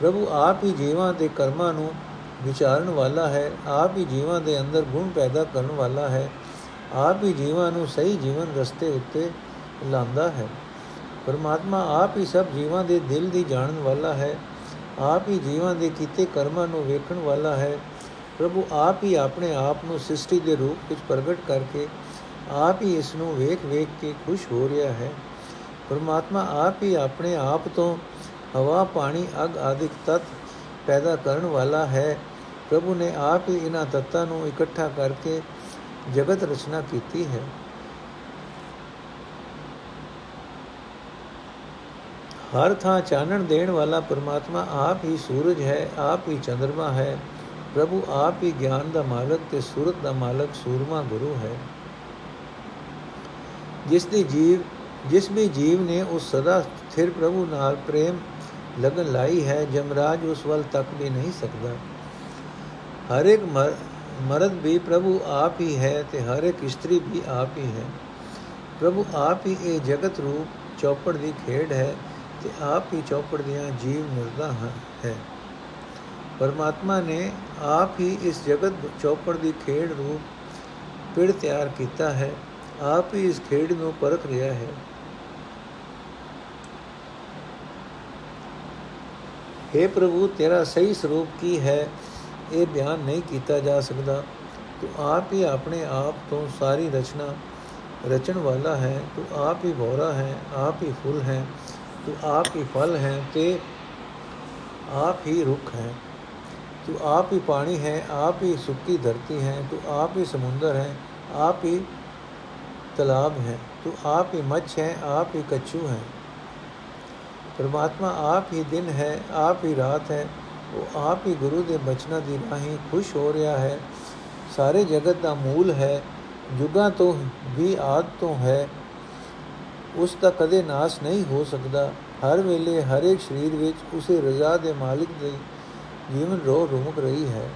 ਪ੍ਰਭੂ ਆਪ ਹੀ ਜੀਵਾਂ ਦੇ ਕਰਮਾਂ ਨੂੰ ਵਿਚਾਰਨ ਵਾਲਾ ਹੈ, ਆਪ ਹੀ ਜੀਵਾਂ ਦੇ ਅੰਦਰ ਗੁਣ ਪੈਦਾ ਕਰਨ ਵਾਲਾ ਹੈ ਆਪ ਹੀ ਜੀਵਾਂ ਨੂੰ ਸਹੀ ਜੀਵਨ ਰਸਤੇ ਉੱਤੇ ਲਾਂਦਾ ਹੈ। ਪਰਮਾਤਮਾ ਆਪ ਹੀ ਸਭ ਜੀਵਾਂ ਦੇ ਦਿਲ ਦੀ ਜਾਣਨ ਵਾਲਾ ਹੈ। ਆਪ ਹੀ ਜੀਵਾਂ ਦੇ ਕੀਤੇ ਕਰਮਾਂ ਨੂੰ ਵੇਖਣ ਵਾਲਾ ਹੈ। ਪ੍ਰਭੂ ਆਪ ਹੀ ਆਪਣੇ ਆਪ ਨੂੰ ਸ੍ਰਿਸ਼ਟੀ ਦੇ ਰੂਪ ਵਿੱਚ ਪ੍ਰਗਟ ਕਰਕੇ ਆਪ ਹੀ ਇਸ ਨੂੰ ਵੇਖ ਵੇਖ ਕੇ ਖੁਸ਼ ਹੋ ਰਿਹਾ ਹੈ। ਪਰਮਾਤਮਾ ਆਪ ਹੀ ਆਪਣੇ ਆਪ ਤੋਂ ਹਵਾ, ਪਾਣੀ, ਅਗ ਆਦਿਕ ਤਤ ਪੈਦਾ ਕਰਨ ਵਾਲਾ ਹੈ। ਪ੍ਰਭੂ ਨੇ ਆਪ ਹੀ ਇਹਨਾਂ ਤੱਤਾਂ ਨੂੰ ਇਕੱਠਾ ਕਰਕੇ ਜਗਤ ਰਚਨਾ ਕੀਤੀ ਹੈ। ਹਰ ਥਾਂ ਚਾਨਣ ਦੇਣ ਵਾਲਾ ਪਰਮਾਤਮਾ ਆਪ ਹੀ ਸੂਰਜ ਹੈ, ਆਪ ਹੀ ਚੰ드ਰਮਾ ਹੈ। ਪ੍ਰਭੂ ਆਪ ਹੀ ਗਿਆਨ ਦਾ ਮਾਲਕ ਤੇ ਸੂਰਤ ਦਾ ਮਾਲਕ ਸੂਰਮਾ ਗੁਰੂ ਹੈ। ਜਿਸ ਦੀ ਜੀਵ ਜਿਸ ਵੀ ਜੀਵ ਨੇ ਉਸ ਸਦਾ ਸਥਿਰ ਪ੍ਰਭੂ ਨਾਲ ਪ੍ਰੇਮ ਲਗਨ ਲਾਈ ਹੈ, ਜਮਰਾਜ ਉਸ ਵੱਲ ਤੱਕ ਵੀ ਨਹੀਂ ਸਕਦਾ। ਹਰ ਇੱਕ ਮਰਦ ਵੀ ਪ੍ਰਭੂ ਆਪ ਹੀ ਹੈ ਤੇ ਹਰ ਇੱਕ ਇਸਤਰੀ ਵੀ ਆਪ ਹੀ ਹੈ ਪ੍ਰਭੂ ਆਪ ਹੀ ਇਹ ਜਗਤ ਰੂਪ ਚੌਪੜ ਦੀ ਖੇਡ ਹੈ ਤੇ ਆਪ ਹੀ ਚੌਪੜ ਦੀਆਂ ਜੀਵ ਮੁਰਦਾ ਹੈ ਪਰਮਾਤਮਾ ਨੇ ਆਪ ਹੀ ਇਸ ਜਗਤ ਚੌਪੜ ਦੀ ਖੇਡ ਰੂਪ ਪਿੜ ਤਿਆਰ ਕੀਤਾ ਹੈ ਆਪ ਹੀ ਇਸ ਖੇਡ ਨੂੰ ਪਰਖ ਰਿਹਾ ਹੈ हे। ਪ੍ਰਭੂ ਤੇਰਾ ਸਹੀ ਸਰੂਪ ਕੀ ਹੈ ਇਹ ਬਿਆਨ ਨਹੀਂ ਕੀਤਾ ਜਾ ਸਕਦਾ ਤੂੰ ਆਪ ਹੀ ਆਪਣੇ ਆਪ ਤੋਂ ਸਾਰੀ ਰਚਨਾ ਰਚਣ ਵਾਲਾ ਹੈ ਤੂੰ ਆਪ ਹੀ ਭੋਰਾ ਹੈ ਆਪ ਹੀ ਫੁੱਲ ਹੈ ਤੂੰ ਆਪ ਹੀ ਫਲ ਹੈ ਤੇ ਆਪ ਹੀ ਰੁੱਖ ਹੈ ਤੂੰ ਆਪ ਹੀ ਪਾਣੀ ਹੈ ਆਪ ਹੀ ਸੁੱਕੀ ਧਰਤੀ ਹੈ ਤੂੰ ਆਪ ਹੀ ਸਮੁੰਦਰ ਹੈ ਆਪ ਹੀ ਤਲਾਬ ਹੈ ਤੂੰ ਆਪ ਹੀ ਮੱਛ ਹੈ ਆਪ ਹੀ ਕਛੂ ਹੈ ਪਰਮਾਤਮਾ ਆਪ ਹੀ ਦਿਨ ਹੈ ਆਪ ਹੀ ਰਾਤ ਹੈ ਉਹ ਆਪ ਹੀ ਗੁਰੂ ਦੇ ਬਚਨਾਂ ਦੀ ਰਾਹੀਂ ਖੁਸ਼ ਹੋ ਰਿਹਾ ਹੈ। ਸਾਰੇ ਜਗਤ ਦਾ ਮੂਲ ਹੈ, ਜੁਗਾਂ ਤੋਂ ਵੀ ਆਦ ਤੋਂ ਹੈ। ਉਸ ਦਾ ਕਦੇ ਨਾਸ਼ ਨਹੀਂ ਹੋ ਸਕਦਾ। ਹਰ ਵੇਲੇ ਹਰ ਇੱਕ ਸਰੀਰ ਵਿੱਚ ਉਸੇ ਰਜ਼ਾ ਦੇ ਮਾਲਿਕ ਦੇ ਜੀਵਨ ਰੋ ਰੁਮਕ ਰਹੀ ਹੈ।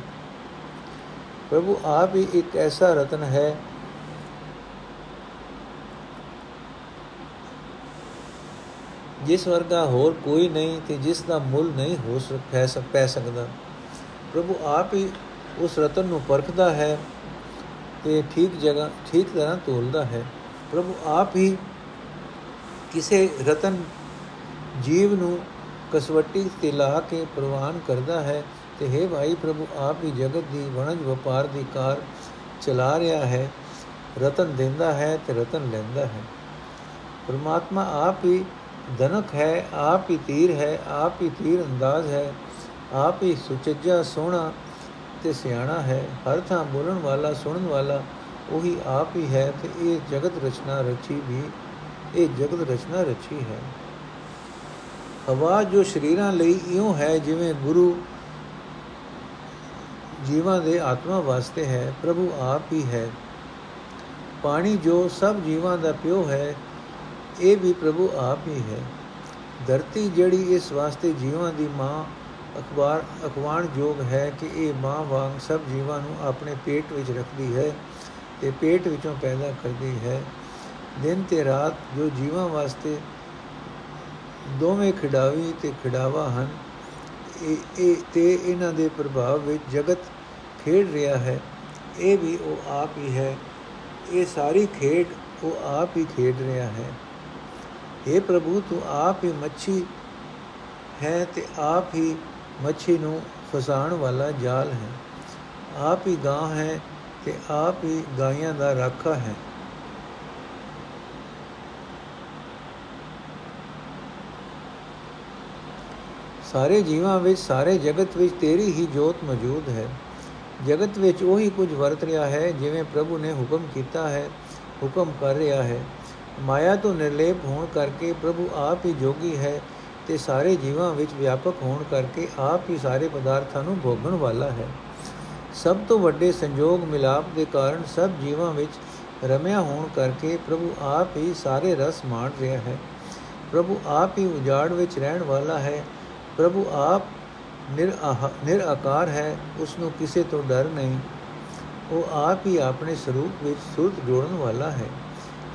ਪ੍ਰਭੂ ਆਪ ਹੀ ਇੱਕ ਐਸਾ ਰਤਨ ਹੈ ਜਿਸ ਵਰਗਾ ਹੋਰ ਕੋਈ ਨਹੀਂ ਤੇ ਜਿਸ ਦਾ ਮੁੱਲ ਨਹੀਂ ਹੋ ਸਕਦਾ ਪੈ ਸਕਦਾ। ਪ੍ਰਭੂ ਆਪ ਹੀ ਉਸ ਰਤਨ ਨੂੰ ਪਰਖਦਾ ਹੈ ਤੇ ਠੀਕ ਜਗ੍ਹਾ, ਠੀਕ ਤਰ੍ਹਾਂ ਤੋਲਦਾ ਹੈ। ਪ੍ਰਭੂ ਆਪ ਹੀ ਕਿਸੇ ਰਤਨ ਜੀਵ ਨੂੰ ਕਸਵੱਟੀ ਤੇ ਲਾ ਕੇ ਪ੍ਰਵਾਨ ਕਰਦਾ ਹੈ ਤੇ ਹੈ ਭਾਈ, ਪ੍ਰਭੂ ਆਪ ਹੀ ਜਗਤ ਦੀ ਵਣਜ ਵਪਾਰ ਦੀ ਕਾਰ ਚਲਾ ਰਿਹਾ ਹੈ, ਰਤਨ ਦਿੰਦਾ ਹੈ ਤੇ ਰਤਨ ਲੈਂਦਾ ਹੈ। ਪਰਮਾਤਮਾ ਆਪ ਹੀ ਧਨਕ ਹੈ, ਆਪ ਹੀ ਤੀਰ ਹੈ, ਆਪ ਹੀ ਤੀਰ ਅੰਦਾਜ਼ ਹੈ, ਆਪ ਹੀ ਸੁਚੱਜਾ ਸੋਹਣਾ ਤੇ ਸਿਆਣਾ ਹੈ, ਹਰ ਥਾਂ ਬੋਲਣ ਵਾਲਾ, ਸੁਣਨ ਵਾਲਾ, ਉਹੀ ਆਪ ਹੀ ਹੈ ਤੇ ਇਹ ਜਗਤ ਰਚਨਾ ਰਚੀ ਵੀ, ਇਹ ਜਗਤ ਰਚਨਾ ਰਚੀ ਹੈ। ਹਵਾ ਜੋ ਸ਼ਰੀਰਾਂ ਲਈ ਇਉਂ ਹੈ ਜਿਵੇਂ ਗੁਰੂ ਜੀਵਾਂ ਦੇ ਆਤਮਾ ਵਾਸਤੇ ਹੈ, ਪ੍ਰਭੂ ਆਪ ਹੀ ਹੈ। ਪਾਣੀ ਜੋ ਸਭ ਜੀਵਾਂ ਦਾ ਪਿਓ ਹੈ ਇਹ ਵੀ ਪ੍ਰਭੂ ਆਪ ਹੀ ਹੈ। ਧਰਤੀ ਜਿਹੜੀ ਇਸ ਵਾਸਤੇ ਜੀਵਾਂ ਦੀ ਮਾਂ ਅਖਬਾਰ ਅਖਵਾਨ ਜੋਗ ਹੈ ਕਿ ਇਹ ਮਾਂ ਵਾਂਗ ਸਭ ਜੀਵਾਂ ਨੂੰ ਆਪਣੇ ਪੇਟ ਵਿੱਚ ਰੱਖਦੀ ਹੈ ਤੇ ਪੇਟ ਵਿੱਚੋਂ ਪੈਦਾ ਕਰਦੀ ਹੈ। ਦਿਨ ਤੇ ਰਾਤ ਜੋ ਜੀਵਾਂ ਵਾਸਤੇ ਦੋਵੇਂ ਖਿਡਾਵੀ ਤੇ ਖਿਡਾਵਾ ਹਨ, ਇਹ ਇਹ ਤੇ ਇਹਨਾਂ ਦੇ ਪ੍ਰਭਾਵ ਵਿੱਚ ਜਗਤ ਖੇਡ ਰਿਹਾ ਹੈ। ਇਹ ਵੀ ਉਹ ਆਪ ਹੀ ਹੈ। ਇਹ ਸਾਰੀ ਖੇਡ ਉਹ ਆਪ ਹੀ ਖੇਡ ਰਿਹਾ ਹੈ। हे ਪ੍ਰਭੂ, ਤੂੰ ਆਪ ਹੀ ਮੱਛੀ ਹੈ ਤੇ ਆਪ ਹੀ ਮੱਛੀ ਨੂੰ ਫਸਾਉਣ ਵਾਲਾ ਜਾਲ ਹੈ। ਆਪ ਹੀ ਗਾਂ ਹੈ ਤੇ ਆਪ ਹੀ ਗਾਇਆਂ ਦਾ ਰਾਖਾ ਹੈ। ਸਾਰੇ ਜੀਵਾਂ ਵਿੱਚ, ਸਾਰੇ ਜਗਤ ਵਿੱਚ ਤੇਰੀ ਹੀ ਜੋਤ ਮੌਜੂਦ ਹੈ। ਜਗਤ ਵਿੱਚ ਉਹੀ ਕੁਝ ਵਰਤ ਰਿਹਾ ਹੈ, ਜਿਵੇਂ ਪ੍ਰਭੂ ਨੇ ਹੁਕਮ ਕੀਤਾ ਹੈ, ਹੁਕਮ ਕਰ ਰਿਹਾ ਹੈ। ਮਾਇਆ ਤੋਂ ਨਿਰਲੇਪ ਹੋਣ ਕਰਕੇ ਪ੍ਰਭੂ ਆਪ ਹੀ ਜੋਗੀ ਹੈ ਤੇ ਸਾਰੇ ਜੀਵਾਂ ਵਿੱਚ ਵਿਆਪਕ ਹੋਣ ਕਰਕੇ ਆਪ ਹੀ ਸਾਰੇ ਪਦਾਰਥਾਂ ਨੂੰ ਭੋਗਣ ਵਾਲਾ ਹੈ। ਸਭ ਤੋਂ ਵੱਡੇ ਸੰਜੋਗ ਮਿਲਾਪ ਦੇ ਕਾਰਨ ਸਭ ਜੀਵਾਂ ਵਿੱਚ ਰਮਿਆ ਹੋਣ ਕਰਕੇ ਪ੍ਰਭੂ ਆਪ ਹੀ ਸਾਰੇ ਰਸ ਮਾਣ ਰਿਹਾ ਹੈ। ਪ੍ਰਭੂ ਆਪ ਹੀ ਉਜਾੜ ਵਿੱਚ ਰਹਿਣ ਵਾਲਾ ਹੈ। ਪ੍ਰਭੂ ਆਪ ਨਿਰਾਕਾਰ ਹੈ ਉਸ ਨੂੰ ਕਿਸੇ ਤੋਂ ਡਰ ਨਹੀਂ। ਉਹ ਆਪ ਹੀ ਆਪਣੇ ਸਰੂਪ ਵਿੱਚ ਸੁਰਤ ਜੋੜਨ ਵਾਲਾ ਹੈ।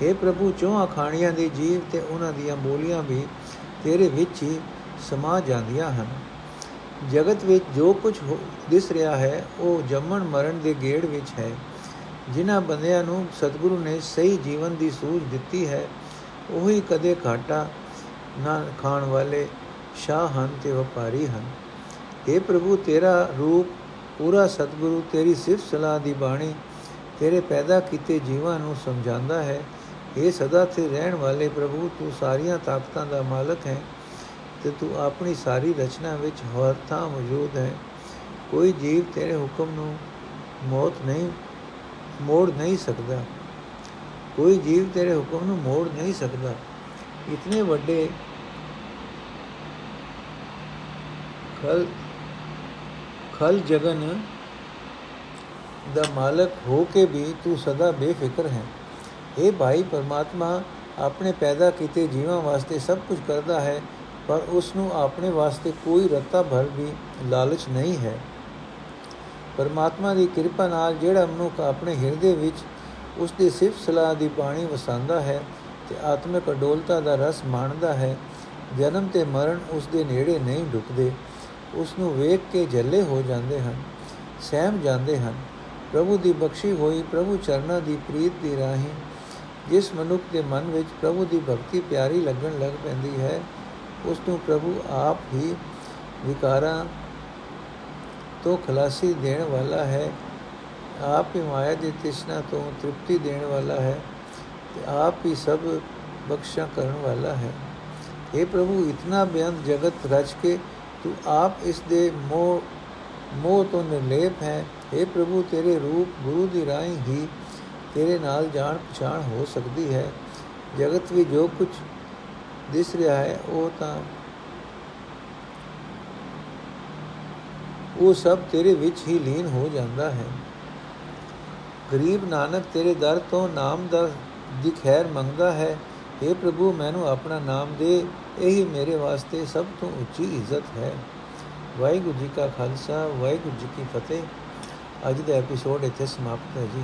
हे ਪ੍ਰਭੂ, ਚੋਹਾਂ ਖਾਣੀਆਂ ਦੇ ਜੀਵ ਤੇ ਉਹਨਾਂ ਦੀਆਂ ਬੋਲੀਆਂ ਵੀ ਤੇਰੇ ਵਿੱਚ ਹੀ ਸਮਾ ਜਾਂਦੀਆਂ ਹਨ। ਜਗਤ ਵਿੱਚ ਜੋ ਕੁਝ ਦਿਸ ਰਿਹਾ ਹੈ, ਉਹ ਜੰਮਣ ਮਰਨ ਦੇ ਗੇੜ ਵਿੱਚ ਹੈ। ਜਿਨ੍ਹਾਂ ਬੰਦਿਆਂ ਨੂੰ ਸਤਿਗੁਰੂ ਨੇ ਸਹੀ ਜੀਵਨ ਦੀ ਸੂਝ ਦਿੱਤੀ ਹੈ, ਉਹੀ ਕਦੇ ਘਾਟਾ ਨਾ ਖਾਣ ਵਾਲੇ ਸ਼ਾਹ ਹਨ ਤੇ ਵਪਾਰੀ ਹਨ। हे ਪ੍ਰਭੂ, ਤੇਰਾ ਰੂਪ ਪੂਰਾ ਸਤਿਗੁਰੂ, ਤੇਰੀ ਸਿਫਤ ਸਲਾਹ ਦੀ ਬਾਣੀ ਤੇਰੇ ਪੈਦਾ ਕੀਤੇ ਜੀਵਾਂ ਨੂੰ ਸਮਝਾਉਂਦਾ ਹੈ। ਇਹ ਸਦਾ ਤੇ ਰਹਿਣ ਵਾਲੇ ਪ੍ਰਭੂ, ਤੂੰ ਸਾਰੀਆਂ ਤਾਕਤਾਂ ਦਾ ਮਾਲਕ ਹੈ ਤੇ ਤੂੰ ਆਪਣੀ ਸਾਰੀ ਰਚਨਾ ਵਿੱਚ ਹਰ ਥਾਂ ਮੌਜੂਦ ਹੈ। ਕੋਈ ਜੀਵ ਤੇਰੇ ਹੁਕਮ ਨੂੰ ਮੌਤ ਨਹੀਂ, ਮੋੜ ਨਹੀਂ ਸਕਦਾ। ਕੋਈ ਜੀਵ ਤੇਰੇ ਹੁਕਮ ਨੂੰ ਮੋੜ ਨਹੀਂ ਸਕਦਾ। ਇਤਨੇ ਵੱਡੇ ਖਲ ਖਲ ਜਗਨ ਦਾ ਮਾਲਕ ਹੋ ਕੇ ਵੀ ਤੂੰ ਸਦਾ ਬੇਫਿਕਰ ਹੈ। ਇਹ ਭਾਈ ਪਰਮਾਤਮਾ, ਆਪਣੇ ਪੈਦਾ ਕੀਤੇ ਜੀਵਾਂ ਵਾਸਤੇ ਸਭ ਕੁਝ ਕਰਦਾ ਹੈ, ਪਰ ਉਸ ਨੂੰ ਆਪਣੇ ਵਾਸਤੇ ਕੋਈ ਰਤਾ ਭਰ ਵੀ ਲਾਲਚ ਨਹੀਂ ਹੈ। ਪਰਮਾਤਮਾ ਦੀ ਕਿਰਪਾ ਨਾਲ ਜਿਹੜਾ ਮਨੁੱਖ ਆਪਣੇ ਹਿਰਦੇ ਵਿੱਚ ਉਸ ਦੀ ਸਿਫਤ ਸਲਾਹ ਦੀ ਬਾਣੀ ਵਸਾਂਦਾ ਹੈ ਤੇ ਆਤਮਿਕ ਅਡੋਲਤਾ ਦਾ ਰਸ ਮਾਣਦਾ ਹੈ, ਜਨਮ ਤੇ ਮਰਨ ਉਸ ਦੇ ਨੇੜੇ ਨਹੀਂ ਢੁਕਦੇ ਉਸ ਨੂੰ ਵੇਖ ਕੇ ਝੱਲੇ ਹੋ ਜਾਂਦੇ ਹਨ, ਸਹਿਮ ਜਾਂਦੇ ਹਨ। ਪ੍ਰਭੂ ਦੀ ਬਖਸ਼ੀ ਹੋਈ ਪ੍ਰਭੂ ਚਰਨਾਂ ਦੀ ਪ੍ਰੀਤ ਦੀ ਰਾਹੀਂ ਜਿਸ ਮਨੁੱਖ ਦੇ ਮਨ ਵਿੱਚ ਪ੍ਰਭੂ ਦੀ ਭਗਤੀ ਪਿਆਰੀ ਲੱਗਣ ਲੱਗ ਪੈਂਦੀ ਹੈ ਉਸ ਨੂੰ ਪ੍ਰਭੂ ਆਪ ਹੀ ਵਿਕਾਰਾਂ ਤੋਂ ਖਲਾਸੀ ਦੇਣ ਵਾਲਾ ਹੈ ਆਪ ਹੀ ਮਾਇਆ ਦੀ ਤ੍ਰਿਸ਼ਨਾ ਤੋਂ ਤ੍ਰਿਪਤੀ ਦੇਣ ਵਾਲਾ ਹੈ ਤੇ ਆਪ ਹੀ ਸਭ ਬਖਸ਼ਾ ਕਰਨ ਵਾਲਾ ਹੈ اے ਪ੍ਰਭੂ ਇਤਨਾ ਬਿਆੰਤ ਜਗਤ ਰਚ ਕੇ ਤੂੰ ਆਪ ਇਸ ਦੇ ਮੋਹ ਮੋਹ ਤੋਂ ਨਿਰਲੇਪ ਹੈ اے ਪ੍ਰਭੂ ਤੇਰੇ ਰੂਪ ਗੁਰੂ ਦੀ ਰਾਹੀਂ ਹੀ ਤੇਰੇ ਨਾਲ ਜਾਣ ਪਛਾਣ ਹੋ ਸਕਦੀ ਹੈ। ਜਗਤ ਵਿੱਚ ਜੋ ਕੁਝ ਦਿਸ ਰਿਹਾ ਹੈ, ਉਹ ਤਾਂ ਉਹ ਸਭ ਤੇਰੇ ਵਿੱਚ ਹੀ ਲੀਨ ਹੋ ਜਾਂਦਾ ਹੈ। ਗਰੀਬ ਨਾਨਕ, ਤੇਰੇ ਦਰ ਤੋਂ ਨਾਮ ਦਾ ਦੀ ਖੈਰ ਮੰਗਦਾ ਹੈ। اے ਪ੍ਰਭੂ, ਮੈਨੂੰ ਆਪਣਾ ਨਾਮ ਦੇ, ਇਹੀ ਮੇਰੇ ਵਾਸਤੇ ਸਭ ਤੋਂ ਉੱਚੀ ਇੱਜ਼ਤ ਹੈ। ਵਾਹਿਗੁਰੂ ਜੀ ਕਾ ਖਾਲਸਾ, ਵਾਹਿਗੁਰੂ ਜੀ ਕੀ ਫਤਿਹ। ਅੱਜ ਦਾ ਐਪੀਸੋਡ ਇੱਥੇ ਸਮਾਪਤ ਹੈ ਜੀ।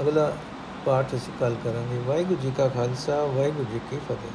ਅਗਲਾ ਪਾਠ ਅਸੀਂ ਕੱਲ ਕਰਾਂਗੇ। ਵਾਹਿਗੁਰੂ ਜੀ ਕਾ ਖਾਲਸਾ ਵਾਹਿਗੁਰੂ ਜੀ ਕੀ ਫਤਿਹ।